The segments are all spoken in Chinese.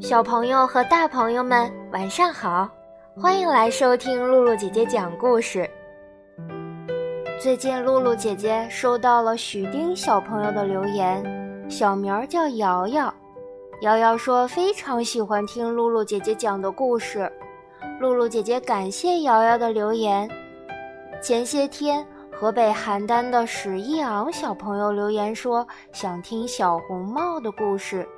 小朋友和大朋友们，晚上好！欢迎来收听露露姐姐讲故事。最近，露露姐姐收到了许丁小朋友的留言，小名儿叫瑶瑶。瑶瑶说非常喜欢听露露姐姐讲的故事。露露姐姐感谢瑶瑶的留言。前些天，河北邯郸的史一昂小朋友留言说想听小红帽的故事。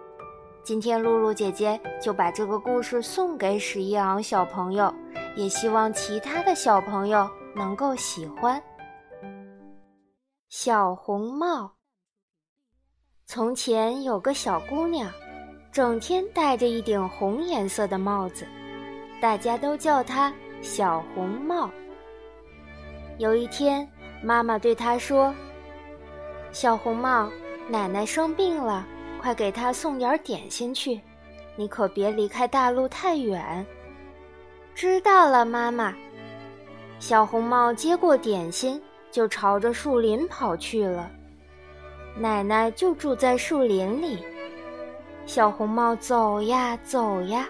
今天露露姐姐就把这个故事送给史一昂小朋友，也希望其他的小朋友能够喜欢。小红帽。从前有个小姑娘，整天戴着一顶红颜色的帽子，大家都叫她小红帽。有一天，妈妈对她说：“小红帽，奶奶生病了。”快给她送点点心去，你可别离开大路太远。知道了，妈妈。小红帽接过点心，就朝着树林跑去了。奶奶就住在树林里。小红帽走呀走呀，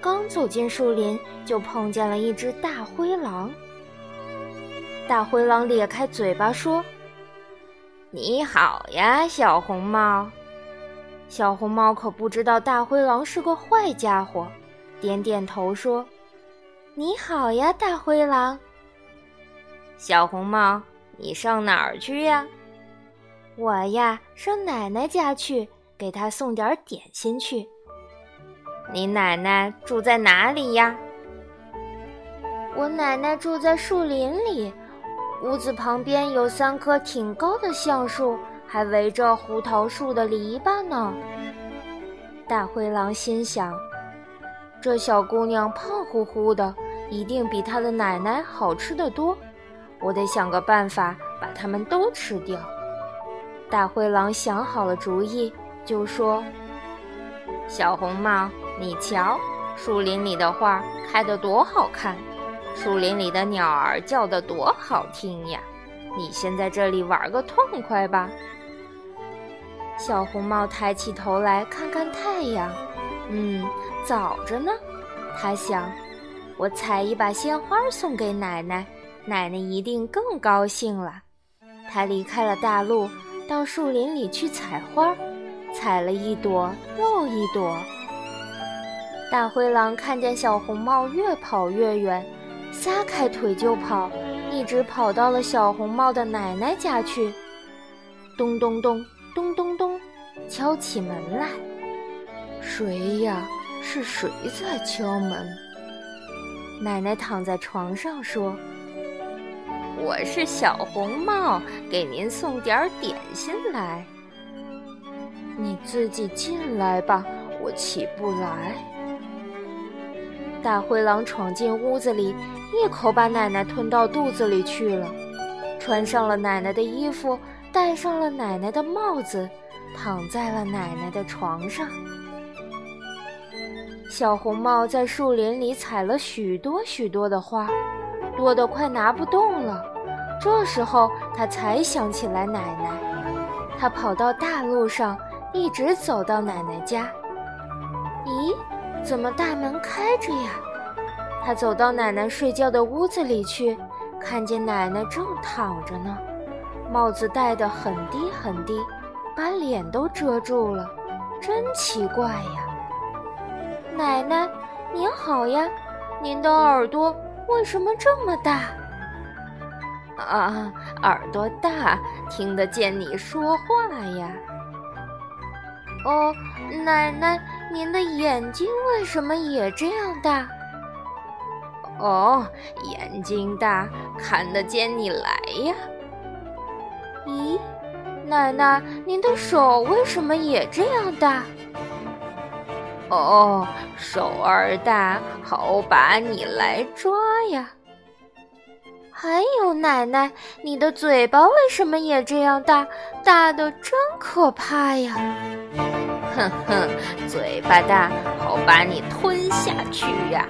刚走进树林，就碰见了一只大灰狼。大灰狼咧开嘴巴说：“你好呀，小红帽。”小红帽可不知道大灰狼是个坏家伙，点点头说：“你好呀，大灰狼。”小红帽，你上哪儿去呀？我呀，上奶奶家去，给她送点点心去。你奶奶住在哪里呀？我奶奶住在树林里，屋子旁边有三棵挺高的橡树。还围着胡桃树的篱笆呢。大灰狼心想：这小姑娘胖乎乎的，一定比她的奶奶好吃的多。我得想个办法把它们都吃掉。大灰狼想好了主意，就说：“小红帽，你瞧，树林里的花开得多好看，树林里的鸟儿叫得多好听呀！你先在这里玩个痛快吧。”小红帽抬起头来看看太阳，嗯，早着呢。他想，我采一把鲜花送给奶奶，奶奶一定更高兴了。他离开了大路，到树林里去采花，采了一朵又一朵。大灰狼看见小红帽越跑越远，撒开腿就跑，一直跑到了小红帽的奶奶家去。咚咚咚。咚咚咚，敲起门来。谁呀？是谁在敲门？奶奶躺在床上说：“我是小红帽，给您送点点心来。你自己进来吧，我起不来。”大灰狼闯进屋子里，一口把奶奶吞到肚子里去了，穿上了奶奶的衣服。戴上了奶奶的帽子，躺在了奶奶的床上。小红帽在树林里采了许多许多的花，多得快拿不动了。这时候，他才想起来奶奶。他跑到大路上，一直走到奶奶家。咦，怎么大门开着呀？他走到奶奶睡觉的屋子里去，看见奶奶正躺着呢。帽子戴得很低很低，把脸都遮住了，真奇怪呀！奶奶，您好呀，您的耳朵为什么这么大？啊，耳朵大，听得见你说话呀。哦，奶奶，您的眼睛为什么也这样大？哦，眼睛大，看得见你来呀。咦，奶奶，您的手为什么也这样大？哦，手儿大，好把你来抓呀。还有，奶奶，你的嘴巴为什么也这样大？大的真可怕呀！哼哼，嘴巴大，好把你吞下去呀！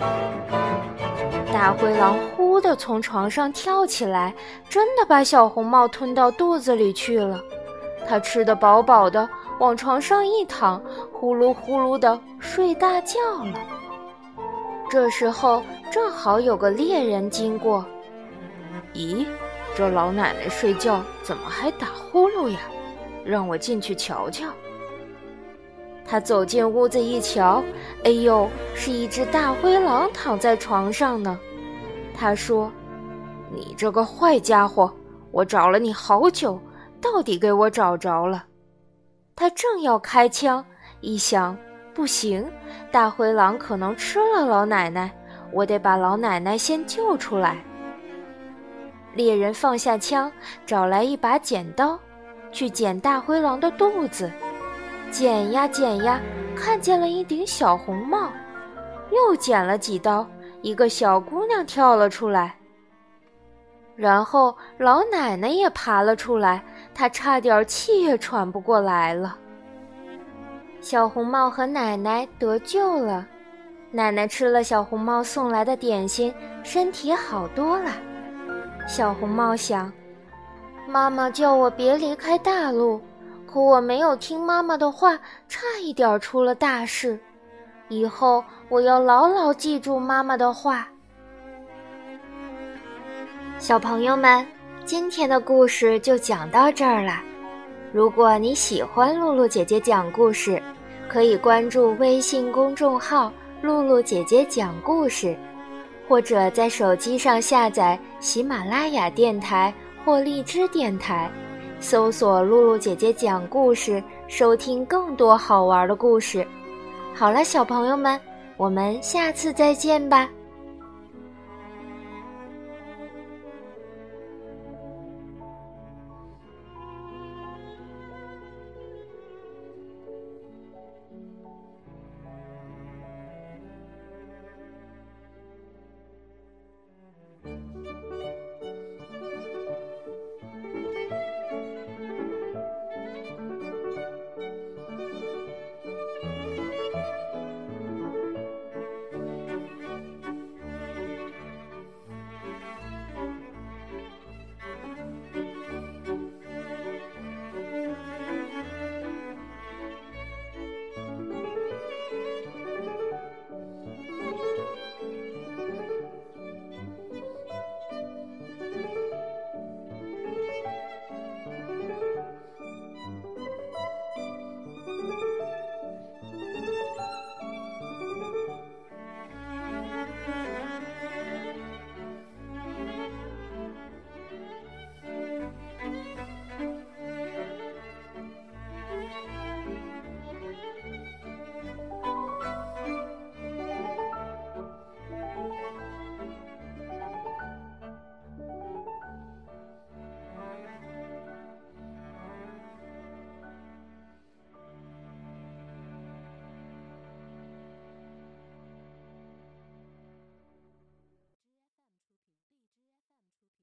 大灰狼忽地从床上跳起来，真的把小红帽吞到肚子里去了。他吃得饱饱的，往床上一躺，呼噜呼噜的睡大觉了。这时候正好有个猎人经过，咦，这老奶奶睡觉怎么还打呼噜呀？让我进去瞧瞧。他走进屋子一瞧，哎呦，是一只大灰狼躺在床上呢。他说：“你这个坏家伙，我找了你好久，到底给我找着了。”他正要开枪，一想，不行，大灰狼可能吃了老奶奶，我得把老奶奶先救出来。猎人放下枪，找来一把剪刀，去剪大灰狼的肚子。剪呀剪呀，看见了一顶小红帽，又剪了几刀，一个小姑娘跳了出来。然后老奶奶也爬了出来，她差点气也喘不过来了。小红帽和奶奶得救了，奶奶吃了小红帽送来的点心，身体好多了。小红帽想，妈妈叫我别离开大陆。可我没有听妈妈的话，差一点出了大事。以后我要牢牢记住妈妈的话。小朋友们，今天的故事就讲到这儿了。如果你喜欢露露姐姐讲故事，可以关注微信公众号“露露姐姐讲故事”，或者在手机上下载喜马拉雅电台或荔枝电台。搜索“露露姐姐讲故事”，收听更多好玩的故事。好了，小朋友们，我们下次再见吧。